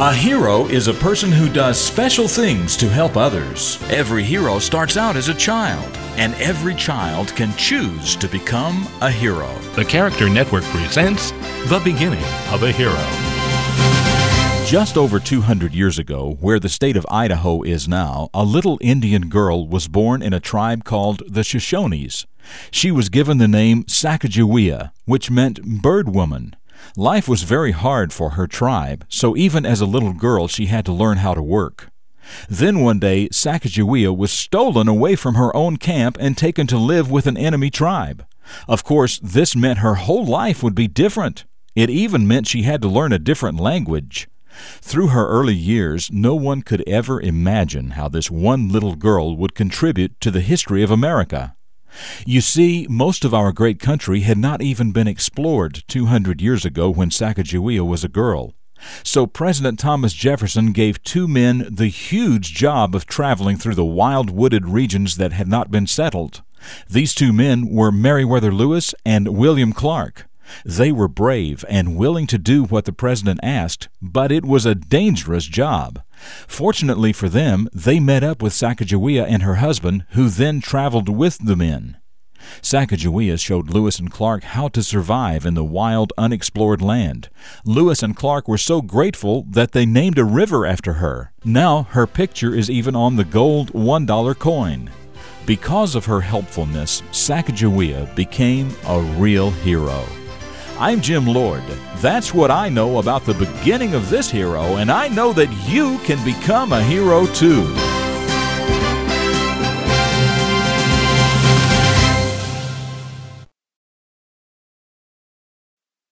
A hero is a person who does special things to help others. Every hero starts out as a child, and every child can choose to become a hero. The Character Network presents The Beginning of a Hero. Just over 200 years ago, where the state of Idaho is now, a little Indian girl was born in a tribe called the Shoshonis. She was given the name Sacajawea, which meant bird woman. Life was very hard for her tribe, so even as a little girl she had to learn how to work. Then one day Sacajawea was stolen away from her own camp and taken to live with an enemy tribe. Of course, this meant her whole life would be different. It even meant she had to learn a different language. Through her early years, no one could ever imagine how this one little girl would contribute to the history of America. You see, most of our great country had not even been explored 200 years ago when Sacajawea was a girl. So President Thomas Jefferson gave two men the huge job of traveling through the wild wooded regions that had not been settled. These two men were Meriwether Lewis and William Clark. They were brave and willing to do what the president asked, but it was a dangerous job. Fortunately for them, they met up with Sacajawea and her husband, who then traveled with the men. Sacajawea showed Lewis and Clark how to survive in the wild, unexplored land. Lewis and Clark were so grateful that they named a river after her. Now her picture is even on the gold $1 coin. Because of her helpfulness, Sacajawea became a real hero. I'm Jim Lord. That's what I know about the beginning of this hero, and I know that you can become a hero too.